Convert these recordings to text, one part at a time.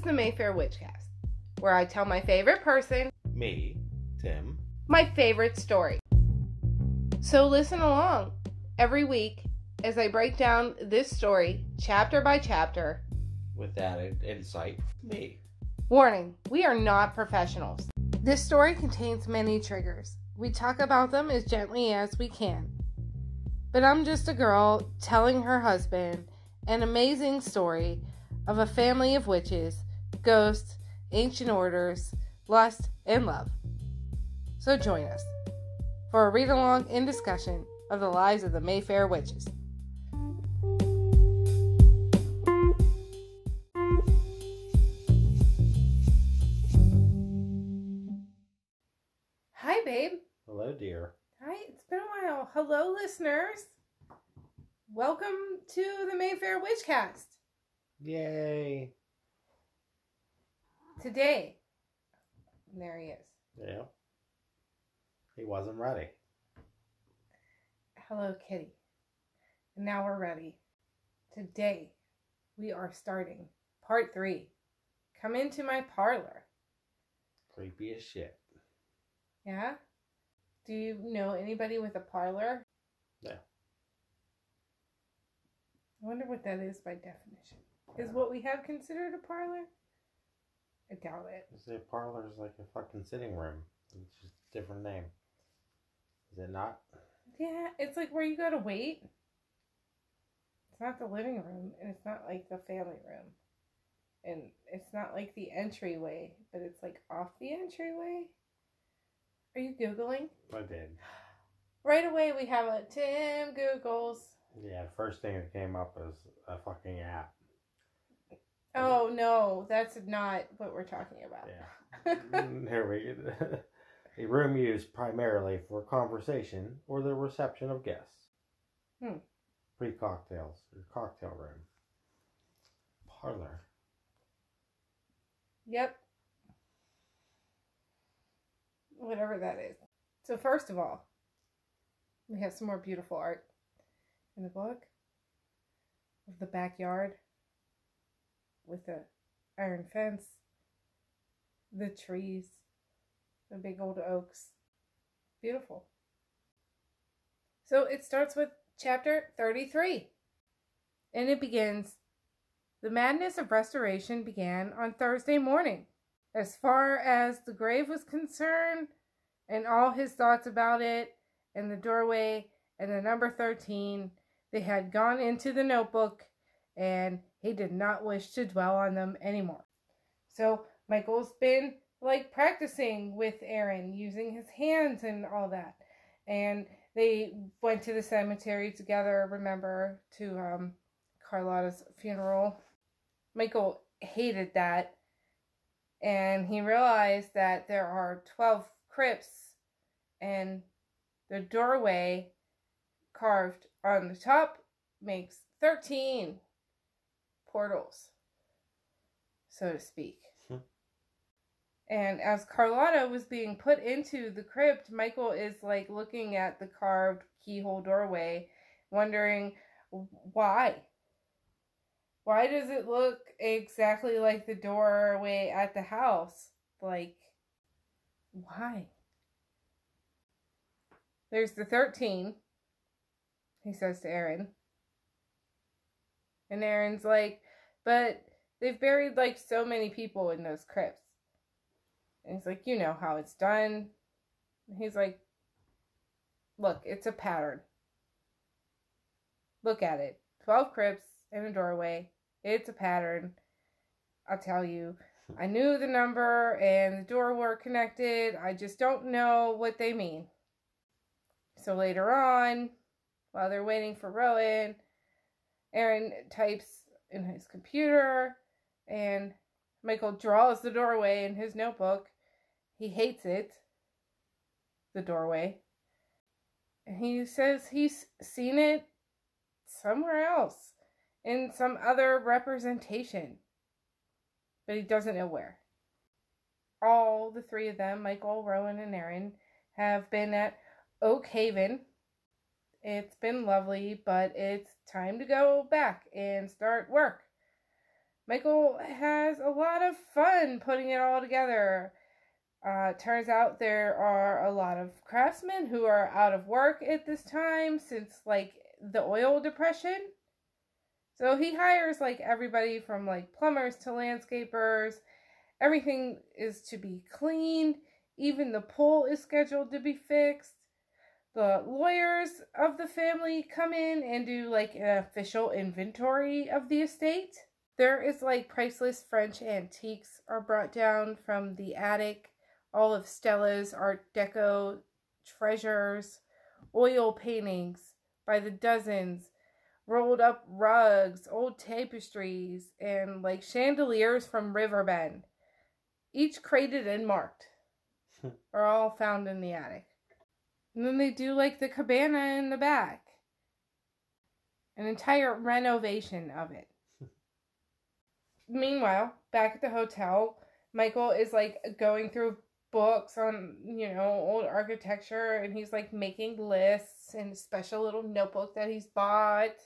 is the Mayfair Witchcast, where I tell my favorite person Me, Tim. my favorite story. So listen along every week as I break down this story chapter by chapter. With that insight, me. Warning, we are not professionals. This story contains many triggers. We talk about them as gently as we can. But I'm just a girl telling her husband an amazing story of a family of witches, ghosts, ancient orders, lust, and love. So join us for a read along and discussion of the lives of the Mayfair witches. Hi, babe. Hello, dear. Hi, it's been a while. Hello, listeners. Welcome to the Mayfair Witchcast. Yay. Today, And there he is. Yeah. He wasn't ready. Hello, Kitty. And now we're ready. Today, we are starting part three. Come into my parlor. Creepy as shit. Yeah? Do you know anybody with a parlor? No. I wonder what that is by definition. Is what we have considered a parlor? I doubt it. Is parlor is like a fucking sitting room? It's just a different name. Is it not? Yeah, it's like where you go to wait. It's not the living room, and it's not like the family room. And it's not like the entryway, but it's like off the entryway. Are you Googling? I did. Right away, we have a Tim Googles. Yeah, the first thing that came up was a fucking app. Oh, no, that's not what we're talking about. Yeah. Mm, Here we go. A room used primarily for conversation or the reception of guests. Hmm. Pre cocktails, or cocktail room. Parlor. Yep. Whatever that is. So, first of all, we have some more beautiful art in the book of the backyard with the iron fence, the trees, the big old oaks. Beautiful. So, it starts with chapter 33, and it begins the madness of restoration began on Thursday morning. As far as the grave was concerned, and all his thoughts about it, and the doorway, and the number 13, they had gone into the notebook, and he did not wish to dwell on them anymore. So, Michael's been like practicing with Aaron, using his hands and all that. And they went to the cemetery together, remember, to um, Carlotta's funeral. Michael hated that. And he realized that there are 12 crypts and the doorway carved on the top makes 13 portals, so to speak. Hmm. And as Carlotta was being put into the crypt, Michael is like looking at the carved keyhole doorway, wondering why. Why does it look exactly like the doorway at the house? Like, why? There's the 13, he says to Aaron. And Aaron's like, but they've buried like so many people in those crypts. And he's like, you know how it's done. He's like, look, it's a pattern. Look at it 12 crypts in a doorway. It's a pattern. I'll tell you. I knew the number and the door were connected. I just don't know what they mean. So later on, while they're waiting for Rowan, Aaron types in his computer and Michael draws the doorway in his notebook. He hates it, the doorway. And he says he's seen it somewhere else in some other representation, but he doesn't know where. All the three of them, Michael, Rowan, and Aaron, have been at Oak Haven. It's been lovely, but it's time to go back and start work. Michael has a lot of fun putting it all together. Uh, turns out there are a lot of craftsmen who are out of work at this time since like the oil depression. So he hires like everybody from like plumbers to landscapers. Everything is to be cleaned. Even the pool is scheduled to be fixed. The lawyers of the family come in and do like an official inventory of the estate. There is like priceless French antiques are brought down from the attic all of Stella's Art Deco treasures, oil paintings by the dozens, rolled up rugs, old tapestries, and like chandeliers from Riverbend, each crated and marked, are all found in the attic. And then they do like the cabana in the back, an entire renovation of it. Meanwhile, back at the hotel, Michael is like going through books on you know old architecture and he's like making lists in a special little notebook that he's bought.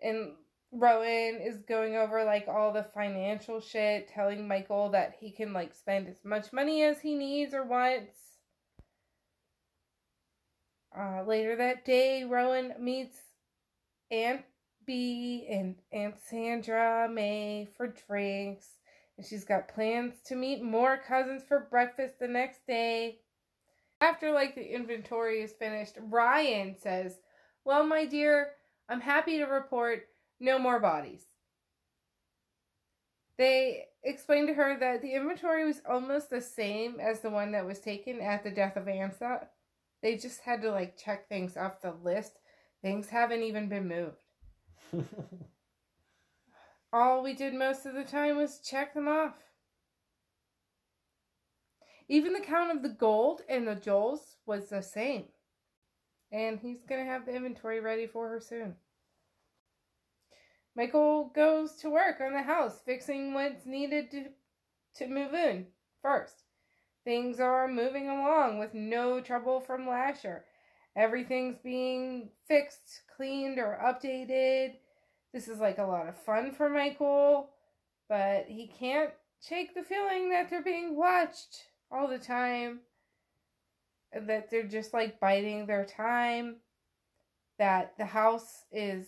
And rowan is going over like all the financial shit telling michael that he can like spend as much money as he needs or wants uh, later that day rowan meets aunt Bea and aunt sandra may for drinks and she's got plans to meet more cousins for breakfast the next day. After like the inventory is finished, Ryan says, "Well, my dear, I'm happy to report no more bodies." They explained to her that the inventory was almost the same as the one that was taken at the death of Antha. They just had to like check things off the list. Things haven't even been moved. all we did most of the time was check them off. Even the count of the gold and the jewels was the same. And he's going to have the inventory ready for her soon. Michael goes to work on the house, fixing what's needed to, to move in first. Things are moving along with no trouble from Lasher. Everything's being fixed, cleaned, or updated. This is like a lot of fun for Michael, but he can't shake the feeling that they're being watched all the time. That they're just like biding their time. That the house is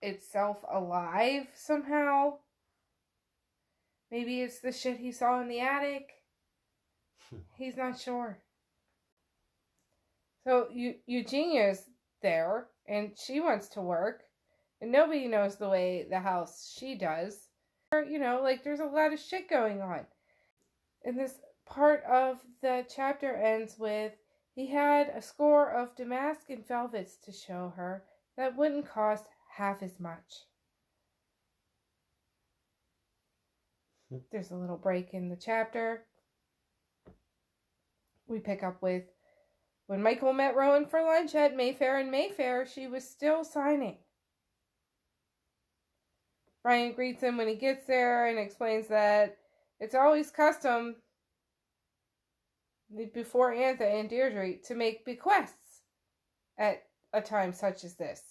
itself alive somehow. Maybe it's the shit he saw in the attic. He's not sure. So Eugenia's there and she wants to work and nobody knows the way the house she does. Or, you know, like there's a lot of shit going on. And this part of the chapter ends with he had a score of damask and velvets to show her that wouldn't cost half as much. Hmm. There's a little break in the chapter. We pick up with when Michael met Rowan for lunch at Mayfair and Mayfair, she was still signing. Ryan greets him when he gets there and explains that it's always custom before Antha and Deirdre to make bequests at a time such as this.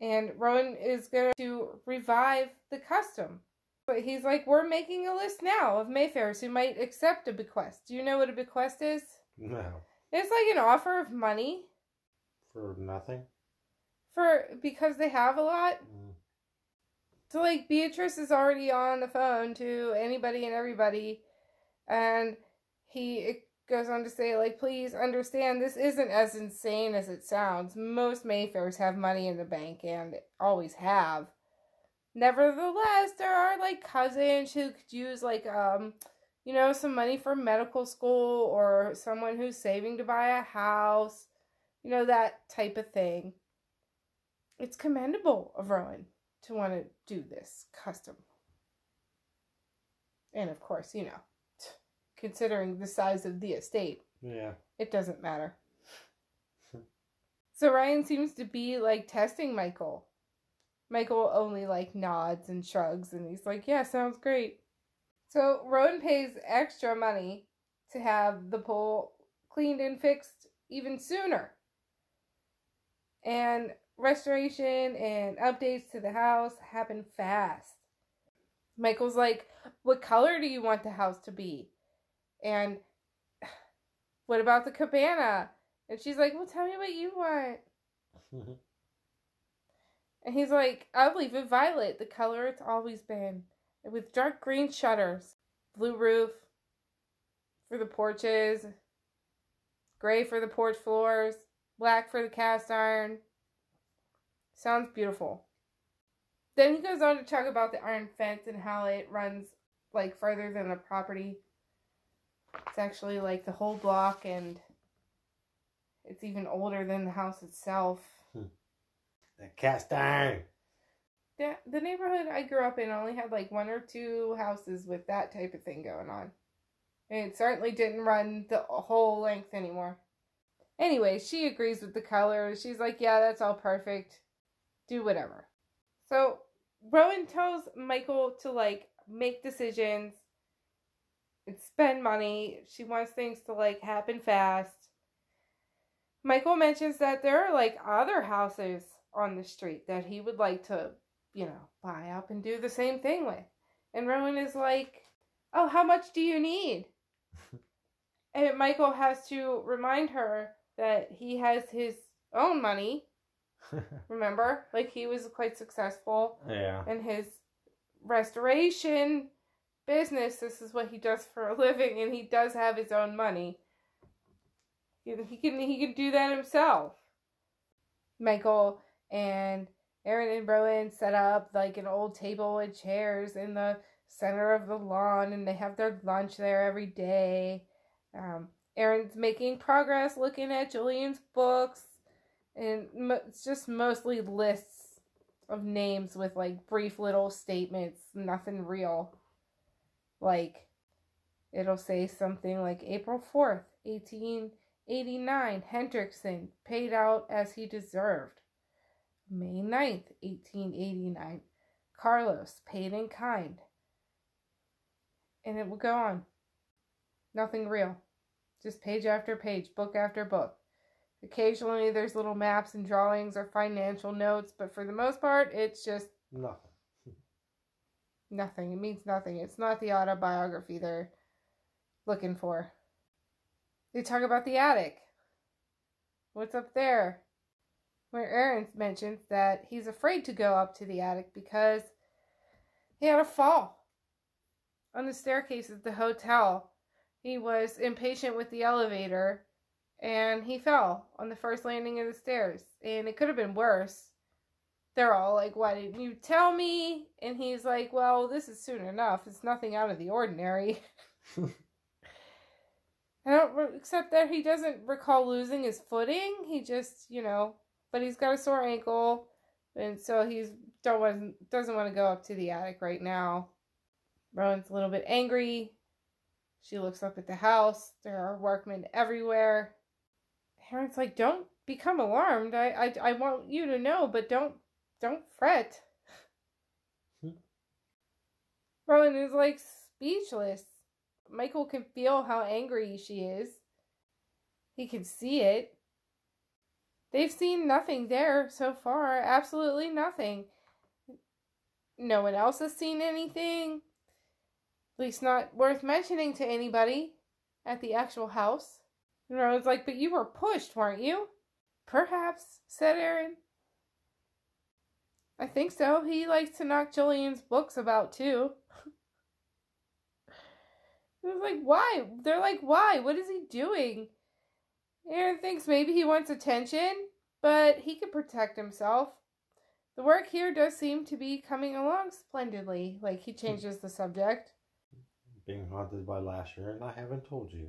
And Rowan is going to revive the custom. But he's like, we're making a list now of Mayfairs who might accept a bequest. Do you know what a bequest is? No. It's like an offer of money. For nothing? For because they have a lot. Mm. So like Beatrice is already on the phone to anybody and everybody, and he goes on to say like, please understand this isn't as insane as it sounds. Most Mayfairs have money in the bank and always have. Nevertheless, there are like cousins who could use like um you know some money for medical school or someone who's saving to buy a house, you know that type of thing. It's commendable of Rowan to want to do this custom. And of course, you know, considering the size of the estate, yeah, it doesn't matter. so Ryan seems to be like testing Michael. Michael only like nods and shrugs and he's like, "Yeah, sounds great." So Rowan pays extra money to have the pool cleaned and fixed even sooner. And restoration and updates to the house happen fast. Michael's like, What color do you want the house to be? And what about the cabana? And she's like, Well, tell me what you want. and he's like, I'll leave it violet, the color it's always been, with dark green shutters, blue roof for the porches, gray for the porch floors, black for the cast iron. Sounds beautiful. Then he goes on to talk about the iron fence and how it runs like further than the property. It's actually like the whole block and it's even older than the house itself. The cast iron. The, the neighborhood I grew up in only had like one or two houses with that type of thing going on. And it certainly didn't run the whole length anymore. Anyway, she agrees with the color. She's like, yeah, that's all perfect. Do whatever. So Rowan tells Michael to like make decisions and spend money. She wants things to like happen fast. Michael mentions that there are like other houses on the street that he would like to, you know, buy up and do the same thing with. And Rowan is like, Oh, how much do you need? and Michael has to remind her that he has his own money. Remember? Like he was quite successful yeah. in his restoration business. This is what he does for a living and he does have his own money. He can he can do that himself. Michael and Aaron and Rowan set up like an old table and chairs in the center of the lawn, and they have their lunch there every day. Um, Aaron's making progress looking at Julian's books, and it's just mostly lists of names with like brief little statements, nothing real. Like, it'll say something like April 4th, 1889, Hendrickson paid out as he deserved. May 9th, 1889, Carlos paid in kind and it will go on. Nothing real. Just page after page, book after book. Occasionally there's little maps and drawings or financial notes, but for the most part, it's just nothing. nothing. It means nothing. It's not the autobiography they're looking for. They talk about the attic. What's up there? Where Aaron mentions that he's afraid to go up to the attic because he had a fall on the staircase at the hotel. He was impatient with the elevator and he fell on the first landing of the stairs. And it could have been worse. They're all like, Why didn't you tell me? And he's like, Well, this is soon enough. It's nothing out of the ordinary. I don't, re- except that he doesn't recall losing his footing. He just, you know, but he's got a sore ankle, and so he's don't want doesn't want to go up to the attic right now. Rowan's a little bit angry. She looks up at the house. There are workmen everywhere. Aaron's like, "Don't become alarmed. I, I, I want you to know, but don't, don't fret." Hmm. Rowan is like speechless. Michael can feel how angry she is. He can see it. They've seen nothing there so far. Absolutely nothing. No one else has seen anything. At least not worth mentioning to anybody at the actual house. And I was like, But you were pushed, weren't you? Perhaps, said Aaron. I think so. He likes to knock Julian's books about too. it was like, why? They're like, why? What is he doing? Aaron thinks maybe he wants attention, but he can protect himself. The work here does seem to be coming along splendidly. Like he changes the subject being haunted by Lasher, and I haven't told you.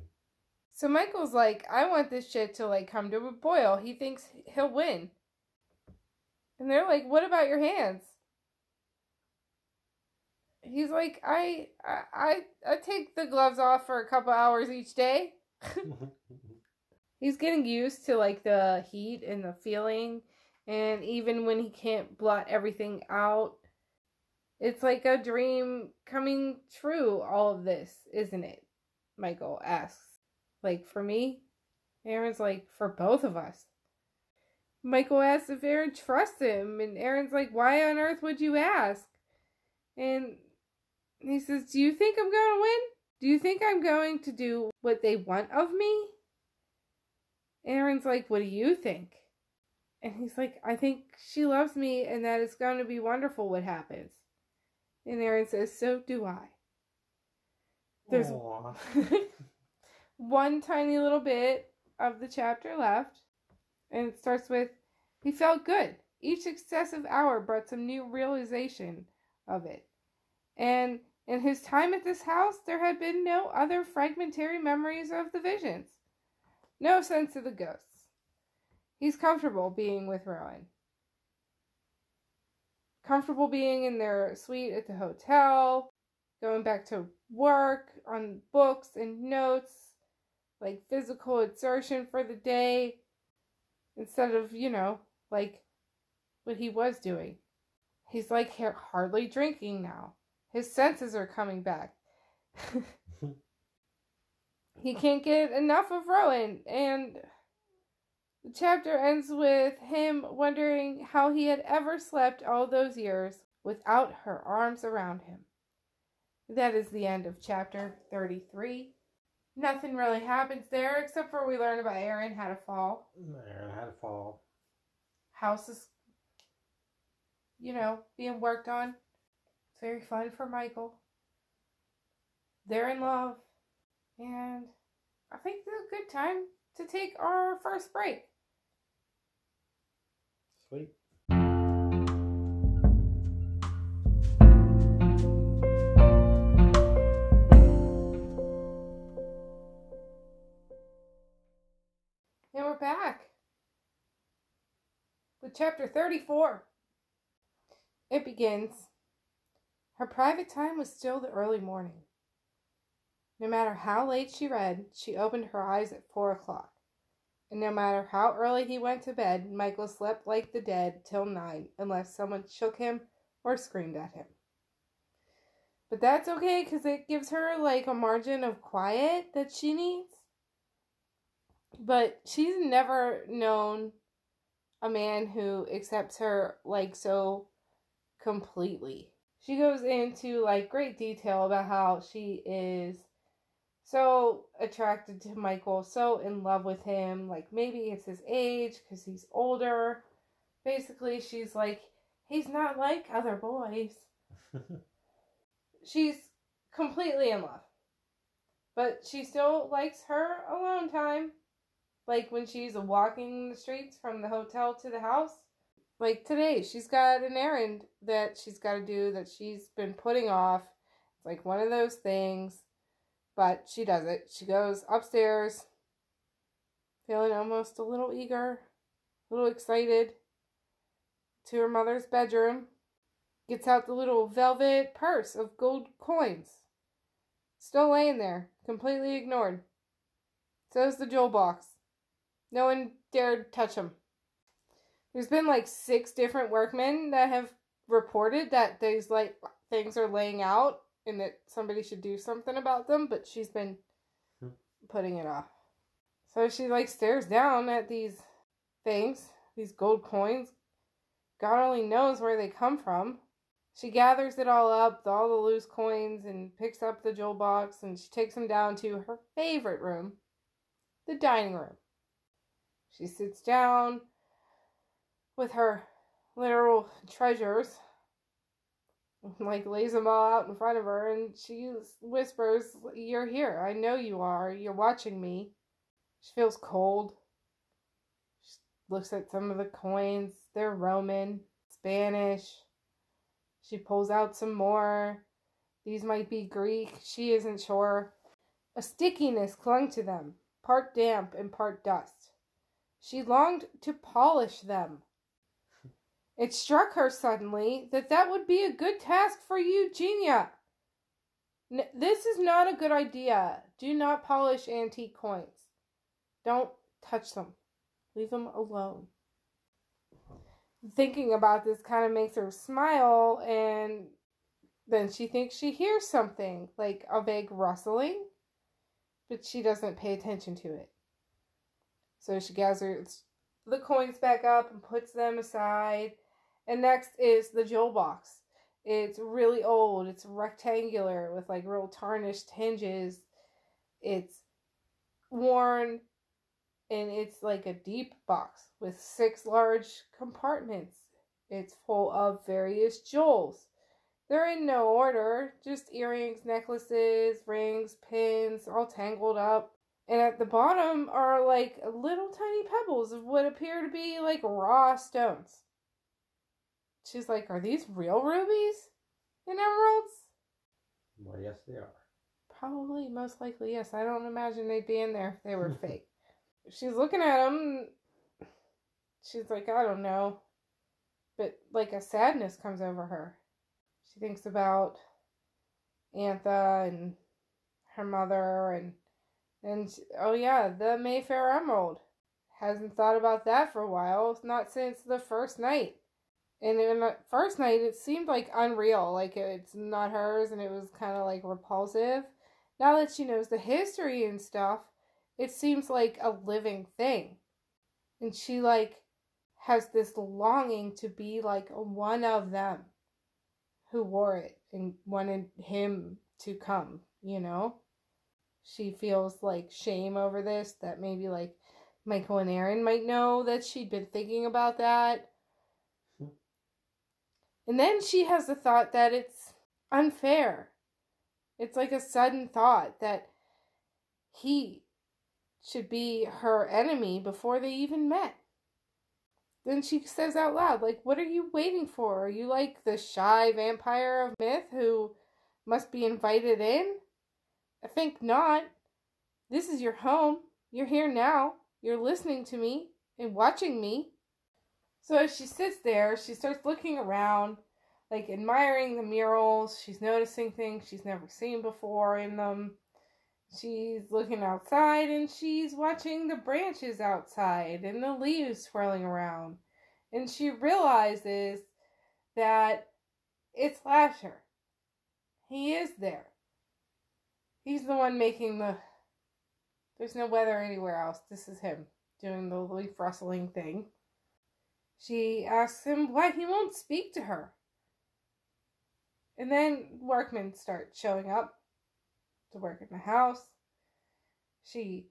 So Michael's like, I want this shit to like come to a boil. He thinks he'll win. And they're like, What about your hands? He's like, I I I take the gloves off for a couple hours each day. He's getting used to like the heat and the feeling and even when he can't blot everything out, it's like a dream coming true, all of this, isn't it? Michael asks. Like, for me? Aaron's like, for both of us. Michael asks if Aaron trusts him, and Aaron's like, Why on earth would you ask? And he says, Do you think I'm going to win? Do you think I'm going to do what they want of me? Aaron's like, What do you think? And he's like, I think she loves me and that it's going to be wonderful what happens. And Aaron says, So do I. There's one tiny little bit of the chapter left, and it starts with He felt good. Each successive hour brought some new realization of it. And in his time at this house, there had been no other fragmentary memories of the visions, no sense of the ghosts. He's comfortable being with Rowan. Comfortable being in their suite at the hotel, going back to work on books and notes, like physical exertion for the day, instead of, you know, like what he was doing. He's like hardly drinking now. His senses are coming back. he can't get enough of Rowan, and the chapter ends with him wondering how he had ever slept all those years without her arms around him. That is the end of chapter 33. Nothing really happens there except for we learn about Aaron had a fall. Aaron had a fall. House is, you know, being worked on. It's very fun for Michael. They're in love. And I think it's a good time to take our first break. Sweet. And we're back with chapter 34. It begins. Her private time was still the early morning. No matter how late she read, she opened her eyes at four o'clock and no matter how early he went to bed, Michael slept like the dead till nine, unless someone shook him or screamed at him. But that's okay because it gives her like a margin of quiet that she needs. But she's never known a man who accepts her like so completely. She goes into like great detail about how she is so attracted to Michael, so in love with him. Like maybe it's his age because he's older. Basically, she's like, he's not like other boys. she's completely in love. But she still likes her alone time. Like when she's walking the streets from the hotel to the house. Like today, she's got an errand that she's got to do that she's been putting off. It's like one of those things but she does it. She goes upstairs, feeling almost a little eager, a little excited, to her mother's bedroom, gets out the little velvet purse of gold coins. Still laying there, completely ignored. So's the jewel box. No one dared touch them. There's been like six different workmen that have reported that these like things are laying out and that somebody should do something about them, but she's been hmm. putting it off. So she like stares down at these things, these gold coins. God only knows where they come from. She gathers it all up, all the loose coins, and picks up the jewel box and she takes them down to her favorite room, the dining room. She sits down with her literal treasures like lays them all out in front of her and she whispers you're here. I know you are. You're watching me. She feels cold. She looks at some of the coins. They're roman spanish. She pulls out some more. These might be greek. She isn't sure. A stickiness clung to them part damp and part dust. She longed to polish them it struck her suddenly that that would be a good task for Eugenia. N- this is not a good idea. Do not polish antique coins. Don't touch them. Leave them alone. Thinking about this kind of makes her smile, and then she thinks she hears something like a vague rustling, but she doesn't pay attention to it. So she gathers the coins back up and puts them aside. And next is the jewel box. It's really old. It's rectangular with like real tarnished hinges. It's worn and it's like a deep box with six large compartments. It's full of various jewels. They're in no order, just earrings, necklaces, rings, pins, all tangled up. And at the bottom are like little tiny pebbles of what appear to be like raw stones. She's like, Are these real rubies and emeralds? Well, yes, they are. Probably, most likely, yes. I don't imagine they'd be in there if they were fake. She's looking at them. She's like, I don't know. But like a sadness comes over her. She thinks about Antha and her mother and and oh yeah, the Mayfair Emerald. Hasn't thought about that for a while. Not since the first night. And in the first night, it seemed like unreal, like it's not hers, and it was kind of like repulsive. Now that she knows the history and stuff, it seems like a living thing. And she like has this longing to be like one of them who wore it and wanted him to come, you know? She feels like shame over this that maybe like Michael and Aaron might know that she'd been thinking about that. And then she has the thought that it's unfair. It's like a sudden thought that he should be her enemy before they even met. Then she says out loud, like, what are you waiting for? Are you like the shy vampire of myth who must be invited in? I think not. This is your home. You're here now. You're listening to me and watching me. So as she sits there, she starts looking around, like admiring the murals. She's noticing things she's never seen before in them. She's looking outside and she's watching the branches outside and the leaves swirling around. And she realizes that it's Lasher. He is there. He's the one making the. There's no weather anywhere else. This is him doing the leaf rustling thing. She asks him why he won't speak to her. And then workmen start showing up to work in the house. She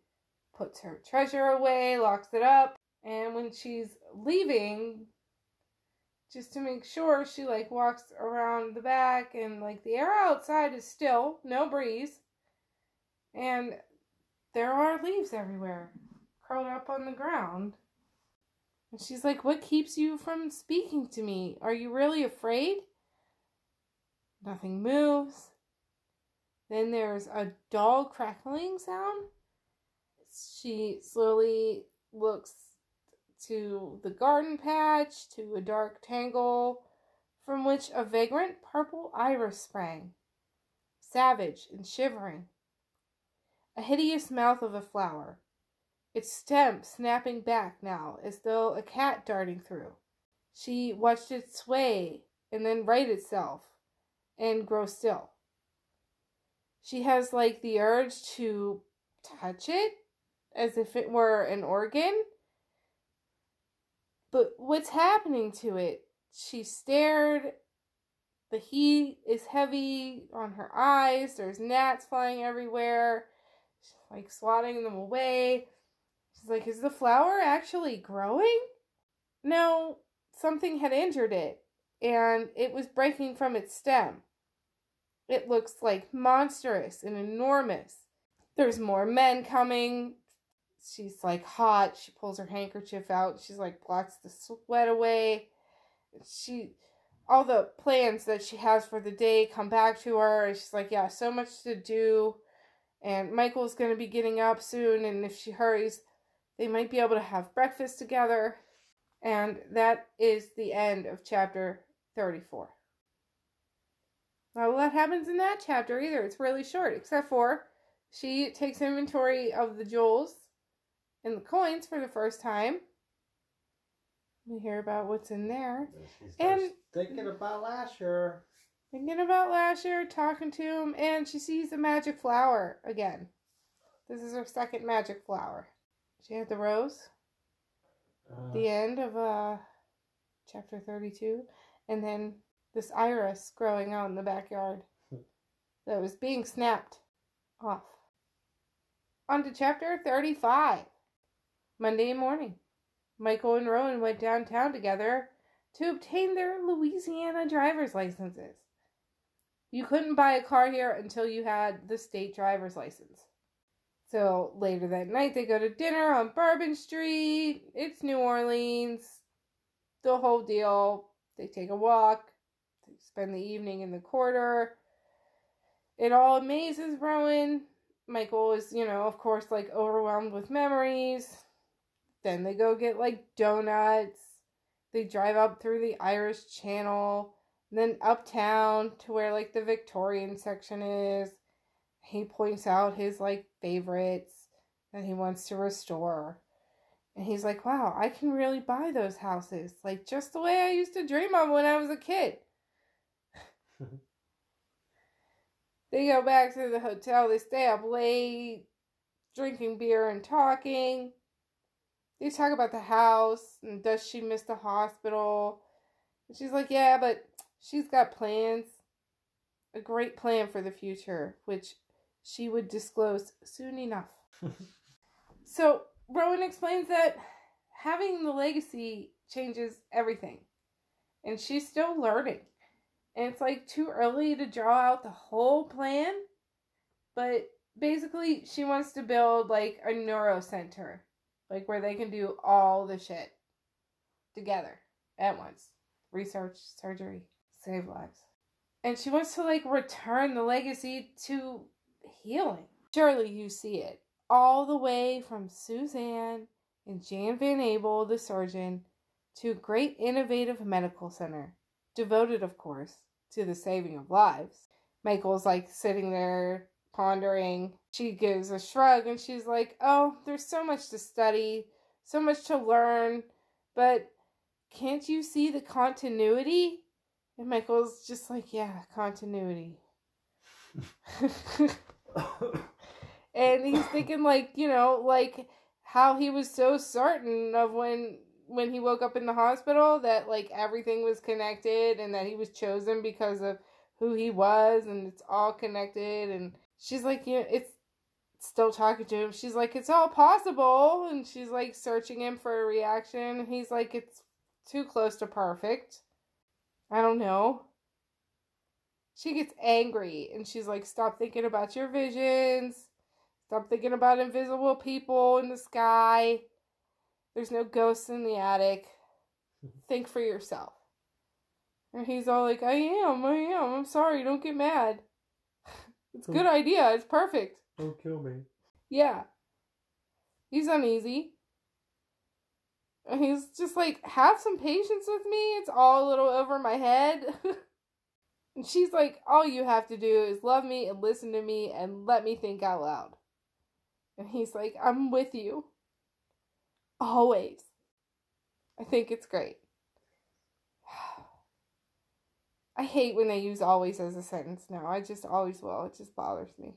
puts her treasure away, locks it up, and when she's leaving, just to make sure, she like walks around the back and like the air outside is still, no breeze. And there are leaves everywhere, curled up on the ground. And she's like, What keeps you from speaking to me? Are you really afraid? Nothing moves. Then there's a dull crackling sound. She slowly looks to the garden patch, to a dark tangle from which a vagrant purple iris sprang, savage and shivering. A hideous mouth of a flower, its stem snapping back now as though a cat darting through. She watched it sway and then right itself and grow still. She has like the urge to touch it as if it were an organ. But what's happening to it? She stared. The heat is heavy on her eyes. There's gnats flying everywhere. She's like swatting them away. She's like, Is the flower actually growing? No, something had injured it and it was breaking from its stem. It looks like monstrous and enormous. There's more men coming. She's like hot. She pulls her handkerchief out. She's like blocks the sweat away. She all the plans that she has for the day come back to her she's like, Yeah, so much to do. And Michael's gonna be getting up soon, and if she hurries, they might be able to have breakfast together. And that is the end of chapter 34. Not a lot happens in that chapter either. It's really short, except for she takes inventory of the jewels and the coins for the first time. We hear about what's in there. And, And- thinking about Lasher. Thinking about Lasher, talking to him, and she sees the magic flower again. This is her second magic flower. She had the rose, Uh, the end of uh chapter 32 and then this iris growing out in the backyard that was being snapped off. On to chapter 35 monday morning. Michael and rowan went downtown together to obtain their louisiana driver's licenses. You couldn't buy a car here until you had the state driver's license so later that night, they go to dinner on Bourbon Street. It's New Orleans. The whole deal. They take a walk. They spend the evening in the quarter. It all amazes Rowan. Michael is, you know, of course, like overwhelmed with memories. Then they go get like donuts. They drive up through the Irish Channel. Then uptown to where like the Victorian section is he points out his like favorites that he wants to restore. And he's like, wow, I can really buy those houses. Like just the way I used to dream of when I was a kid. they go back to the hotel. They stay up late, drinking beer and talking. They talk about the house and does she miss the hospital? And she's like, yeah, but she's got plans. A great plan for the future, which she would disclose soon enough. so Rowan explains that having the legacy changes everything. And she's still learning. And it's like too early to draw out the whole plan. But basically, she wants to build like a neuro center, like where they can do all the shit together at once research, surgery, save lives. And she wants to like return the legacy to healing. Surely you see it all the way from Suzanne and Jan Van Abel, the surgeon, to a great innovative medical center, devoted, of course, to the saving of lives. Michael's like sitting there pondering. She gives a shrug and she's like, Oh, there's so much to study, so much to learn, but can't you see the continuity? And Michael's just like, Yeah, continuity. and he's thinking like you know like how he was so certain of when when he woke up in the hospital that like everything was connected and that he was chosen because of who he was and it's all connected. And she's like you know, it's still talking to him. She's like it's all possible. And she's like searching him for a reaction. And he's like it's too close to perfect. I don't know she gets angry and she's like, Stop thinking about your visions. Stop thinking about invisible people in the sky. There's no ghosts in the attic. Think for yourself. And he's all like, I am, I am. I'm sorry. Don't get mad. It's a good idea. It's perfect. Don't kill me. Yeah. He's uneasy. And he's just like, have some patience with me. It's all a little over my head. And she's like, All you have to do is love me and listen to me and let me think out loud. And he's like, I'm with you. Always. I think it's great. I hate when they use always as a sentence now. I just always will. It just bothers me.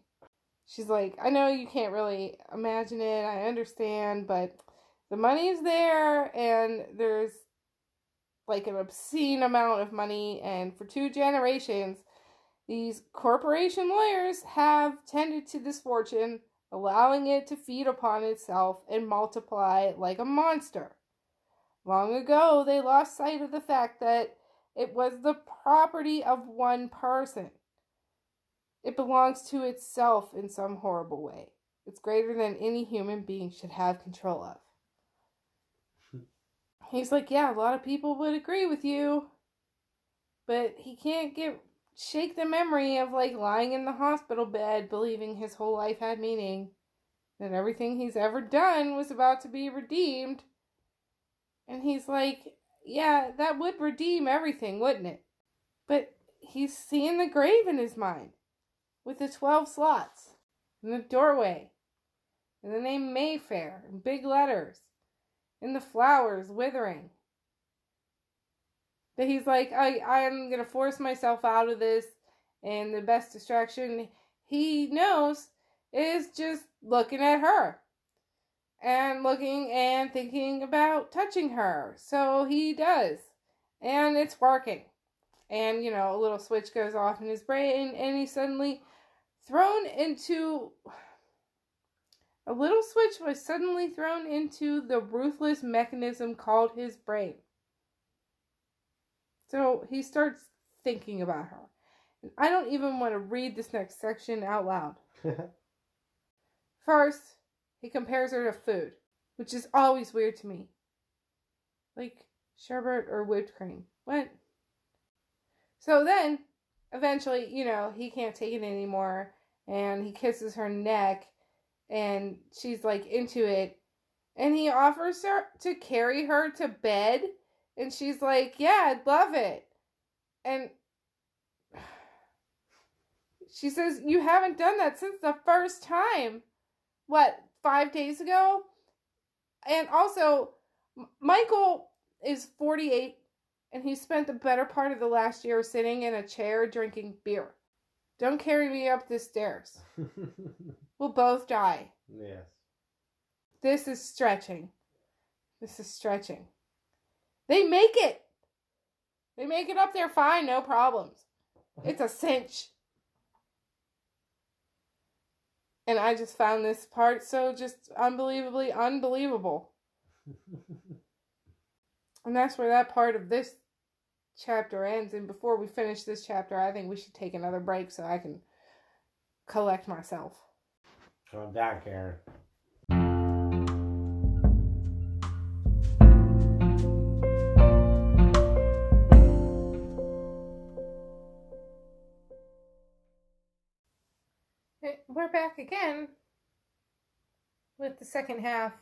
She's like, I know you can't really imagine it. I understand, but the money is there and there's like an obscene amount of money, and for two generations, these corporation lawyers have tended to this fortune, allowing it to feed upon itself and multiply like a monster. Long ago, they lost sight of the fact that it was the property of one person. It belongs to itself in some horrible way. It's greater than any human being should have control of. He's like, yeah, a lot of people would agree with you, but he can't get shake the memory of like lying in the hospital bed believing his whole life had meaning, that everything he's ever done was about to be redeemed. And he's like, yeah, that would redeem everything, wouldn't it? But he's seeing the grave in his mind with the 12 slots and the doorway and the name Mayfair in big letters and the flowers withering. That he's like, I, I'm gonna force myself out of this, and the best distraction he knows is just looking at her. and looking and thinking about touching her. So he does. And it's working. And, you know, a little switch goes off in his brain, and he's suddenly thrown into. A little switch was suddenly thrown into the ruthless mechanism called his brain. So he starts thinking about her. And I don't even want to read this next section out loud. First, he compares her to food, which is always weird to me. Like sherbet or whipped cream. What? So then, eventually, you know, he can't take it anymore and he kisses her neck and she's like into it. And he offers her to carry her to bed and she's like, Yeah, I'd love it. And she says, You haven't done that since the first time. What, five days ago? And also, Michael is 48 and he spent the better part of the last year sitting in a chair drinking beer. Don't carry me up the stairs. we'll both die. yes. This is stretching. This is stretching. They make it. They make it up there fine, no problems. It's a cinch. And I just found this part so just unbelievably unbelievable. And that's where that part of this chapter ends. And before we finish this chapter, I think we should take another break so I can collect myself. Down, Karen. Eh, We're back again with the second half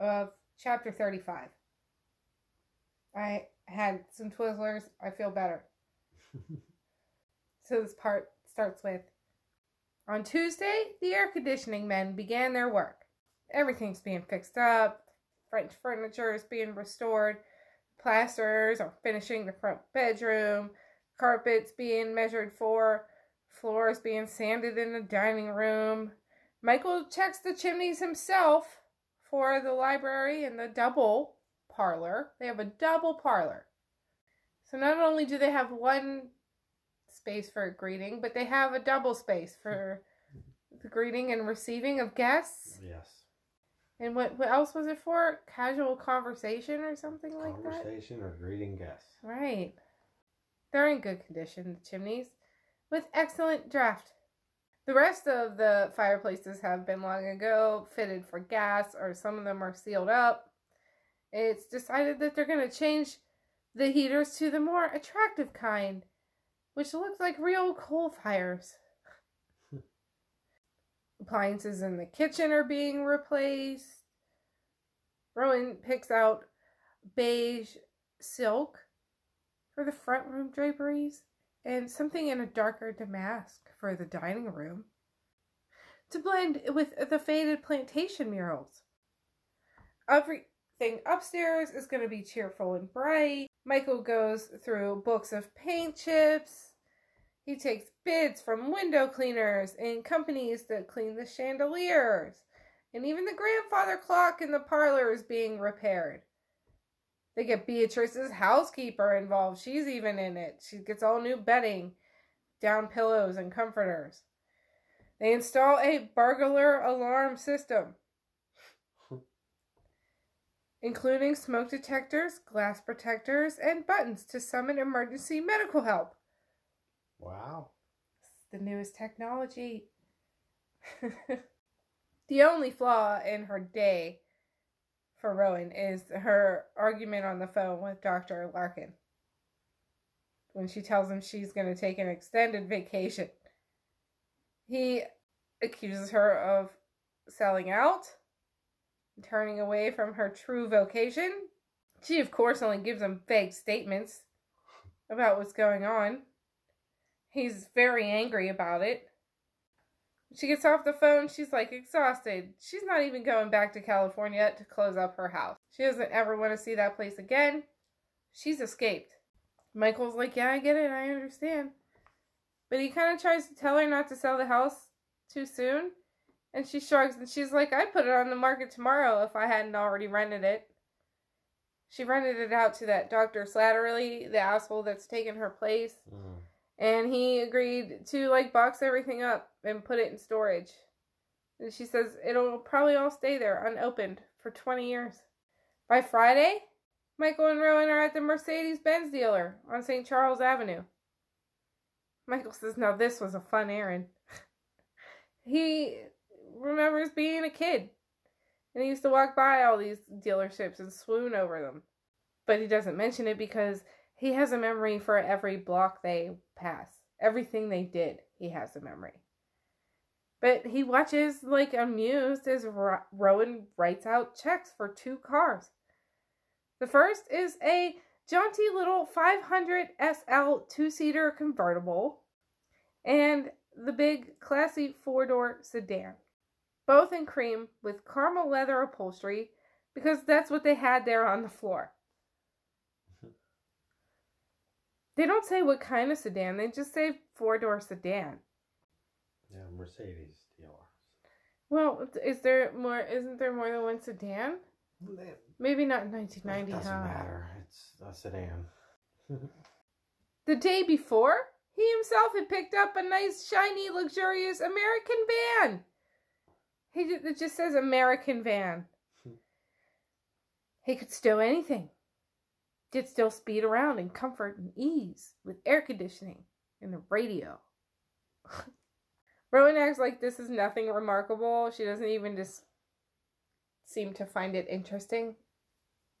of chapter 35. I had some Twizzlers. I feel better. So this part starts with On Tuesday, the air conditioning men began their work. Everything's being fixed up, French furniture is being restored, plasters are finishing the front bedroom, carpets being measured for, floors being sanded in the dining room. Michael checks the chimneys himself for the library and the double parlor. They have a double parlor. So not only do they have one space for greeting, but they have a double space for the greeting and receiving of guests. Yes. And what, what else was it for? Casual conversation or something like that? Conversation or greeting guests. Right. They're in good condition, the chimneys, with excellent draft. The rest of the fireplaces have been long ago fitted for gas, or some of them are sealed up. It's decided that they're going to change the heaters to the more attractive kind, which looks like real coal fires. Appliances in the kitchen are being replaced. Rowan picks out beige silk for the front room draperies and something in a darker damask for the dining room to blend with the faded plantation murals. Everything upstairs is going to be cheerful and bright. Michael goes through books of paint chips. He takes bids from window cleaners and companies that clean the chandeliers. And even the grandfather clock in the parlor is being repaired. They get Beatrice's housekeeper involved. She's even in it. She gets all new bedding, down pillows, and comforters. They install a burglar alarm system, including smoke detectors, glass protectors, and buttons to summon emergency medical help. Wow. the newest technology. the only flaw in her day for Rowan is her argument on the phone with Dr. Larkin. When she tells him she's going to take an extended vacation, he accuses her of selling out, turning away from her true vocation. She, of course, only gives him vague statements about what's going on. He's very angry about it. She gets off the phone. She's like exhausted. She's not even going back to California to close up her house. She doesn't ever want to see that place again. She's escaped. Michael's like, Yeah, I get it. I understand. But he kind of tries to tell her not to sell the house too soon. And she shrugs and she's like, I'd put it on the market tomorrow if I hadn't already rented it. She rented it out to that Dr. Slattery, the asshole that's taken her place. Mm. And he agreed to like box everything up and put it in storage. And she says it'll probably all stay there unopened for 20 years. By Friday, Michael and Rowan are at the Mercedes Benz dealer on St. Charles Avenue. Michael says, Now this was a fun errand. he remembers being a kid and he used to walk by all these dealerships and swoon over them. But he doesn't mention it because he has a memory for every block they pass. Everything they did, he has a memory. But he watches, like, amused as Ro- Rowan writes out checks for two cars. The first is a jaunty little 500 SL two seater convertible and the big, classy four door sedan. Both in cream with caramel leather upholstery because that's what they had there on the floor. They don't say what kind of sedan, they just say four door sedan. Yeah, Mercedes dealer. Well, is there more? Isn't there more than one sedan? Maybe not in It 1990. doesn't huh? matter. It's a sedan. The day before, he himself had picked up a nice, shiny, luxurious American van. He ju- it just says American van. he could stow anything. Did still speed around in comfort and ease with air conditioning and the radio. Rowan acts like this is nothing remarkable. She doesn't even just seem to find it interesting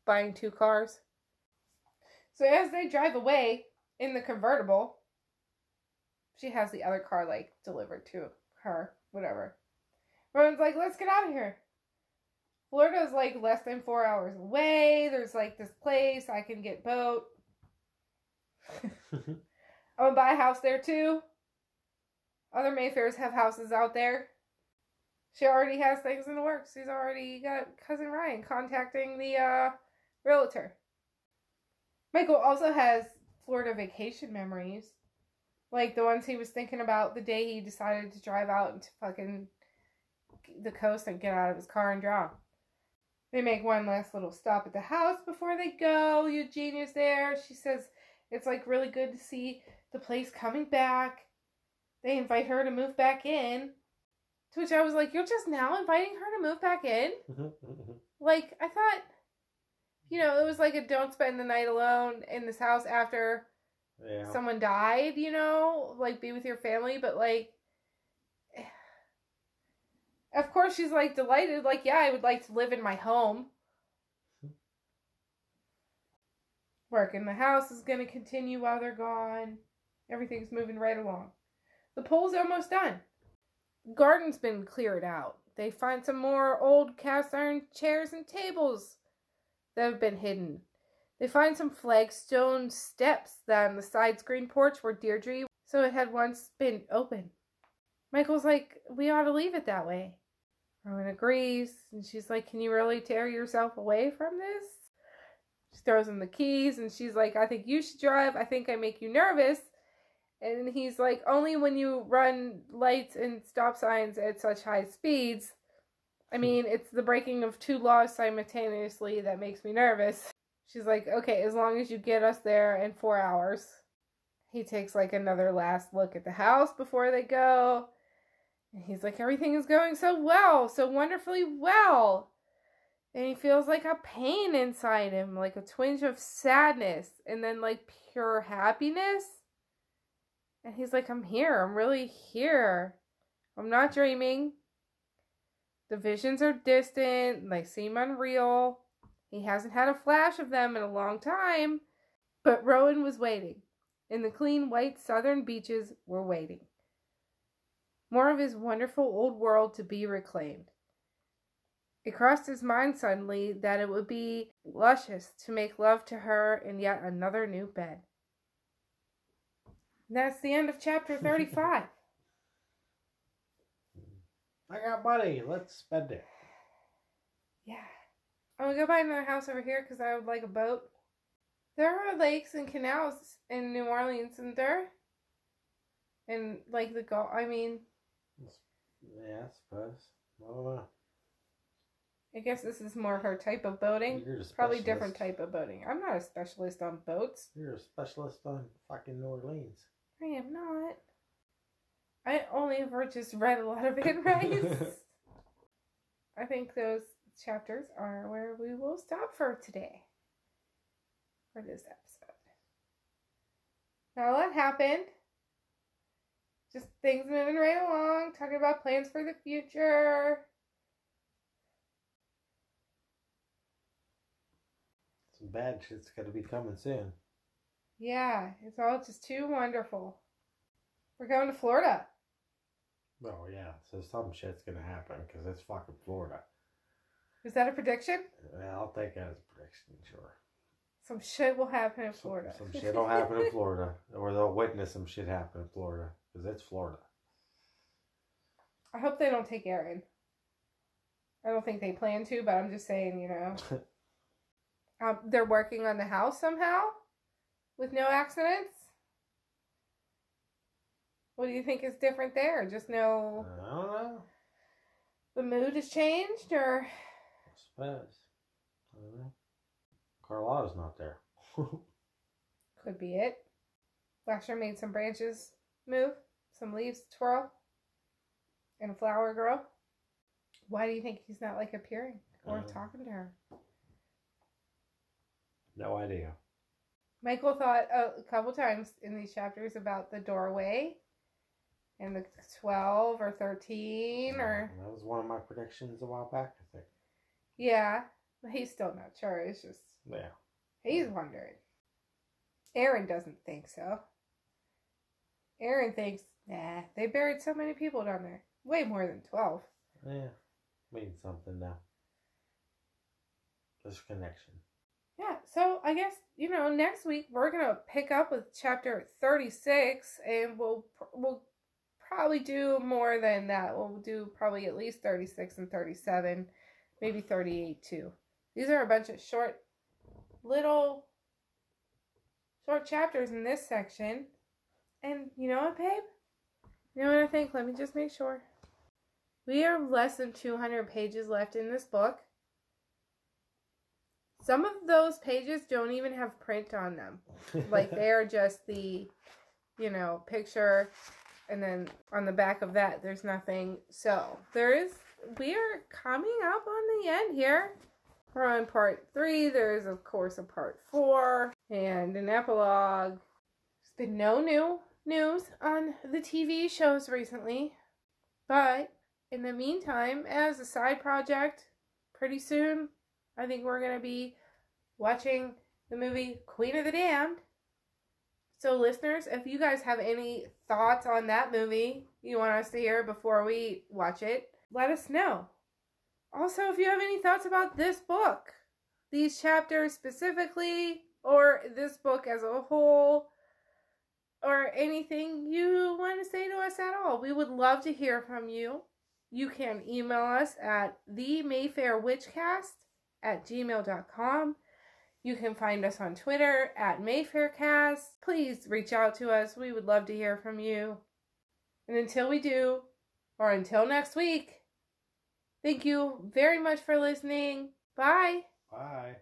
buying two cars. So as they drive away in the convertible, she has the other car like delivered to her, whatever. Rowan's like, let's get out of here. Florida's like less than four hours away. There's like this place I can get boat. I'm gonna buy a house there too. Other Mayfairs have houses out there. She already has things in the works. She's already got cousin Ryan contacting the uh, realtor. Michael also has Florida vacation memories. Like the ones he was thinking about the day he decided to drive out into fucking the coast and get out of his car and drive. They make one last little stop at the house before they go. Eugenia's there. She says it's like really good to see the place coming back. They invite her to move back in. To which I was like, You're just now inviting her to move back in? Like, I thought, you know, it was like a don't spend the night alone in this house after yeah. someone died, you know, like be with your family, but like of course she's like delighted, like, yeah, I would like to live in my home. Work in the house is gonna continue while they're gone. Everything's moving right along. The pool's almost done. Garden's been cleared out. They find some more old cast iron chairs and tables that have been hidden. They find some flagstone steps that on the side screen porch were Deirdre, so it had once been open. Michael's like, we ought to leave it that way. Rowan agrees, and she's like, Can you really tear yourself away from this? She throws him the keys, and she's like, I think you should drive. I think I make you nervous. And he's like, Only when you run lights and stop signs at such high speeds. I mean, it's the breaking of two laws simultaneously that makes me nervous. She's like, okay, as long as you get us there in four hours. He takes like another last look at the house before they go. And he's like, everything is going so well, so wonderfully well. And he feels like a pain inside him, like a twinge of sadness, and then like pure happiness. And he's like, I'm here. I'm really here. I'm not dreaming. The visions are distant, they seem unreal. He hasn't had a flash of them in a long time. But Rowan was waiting, and the clean white southern beaches were waiting. More of his wonderful old world to be reclaimed. It crossed his mind suddenly that it would be luscious to make love to her in yet another new bed. And that's the end of chapter 35. I got money. Let's spend it. Yeah. I'm gonna go buy another house over here because I would like a boat. There are lakes and canals in New Orleans, isn't there? And like the Gulf. I mean, Yeah, I suppose. I don't. Uh, I guess this is more her type of boating. You're a Probably different type of boating. I'm not a specialist on boats. You're a specialist on fucking New Orleans. I am not. I only ever just read a lot of Anne Rice. I think those chapters are where we will stop for today. For this episode. Now what happened? Just things moving right along, talking about plans for the future. Some bad shit's gonna be coming soon. Yeah, it's all just too wonderful. We're going to Florida. Oh yeah, so some shit's gonna happen because it's fucking Florida. Is that a prediction? Yeah, I'll take that as a prediction, sure. Some shit will happen in Some- Florida. Some, shit will happen in Florida, or they'll witness some shit happen in Florida because it's Florida. I hope they don't take Aaron. I don't think they plan to, but I'm just saying, you know. um, they're working on the house somehow with no accidents. What do you think is different there? Just no, I don't know. the mood has changed, or I suppose. I don't know. Carlotta's not there. could be it. Lasher made some branches move, some leaves twirl, and a flower grow. Why do you think he's not like appearing or Um, talking to her? no idea. Michael thought a couple times in these chapters about the doorway and the 12 or 13 or that was one of my predictions a while back. I think. yeah, he's still not sure. It's just Yeah. he's wondering. Aaron doesn't think so. Aaron thinks, nah, they buried so many people down there. Way more than 12. Yeah. Means something now. This connection. Yeah, so I guess, you know, next week we're going to pick up with chapter 36 and we'll we'll probably do more than that. We'll do probably at least 36 and 37, maybe 38 too. These are a bunch of short little short chapters in this section. And you know what, babe? You know what I think? Let me just make sure. We are less than 200 pages left in this book. Some of those pages don't even have print on them. Like they are just the, you know, picture, and then on the back of that, there's nothing. So there is, we are coming up on the end here. We're on part three. There's, of course, a part four and an epilogue. There's been no new news on the TV shows recently. But in the meantime, as a side project, pretty soon, I think we're going to be watching the movie Queen of the Damned. So, listeners, if you guys have any thoughts on that movie you want us to hear before we watch it, let us know. Also, if you have any thoughts about this book, these chapters specifically, or this book as a whole, or anything you want to say to us at all, we would love to hear from you. You can email us at the Mayfair Witchcast at gmail.com. You can find us on Twitter at MayfairCast. Please reach out to us. We would love to hear from you. And until we do, or until next week, thank you very much for listening. Bye. Bye.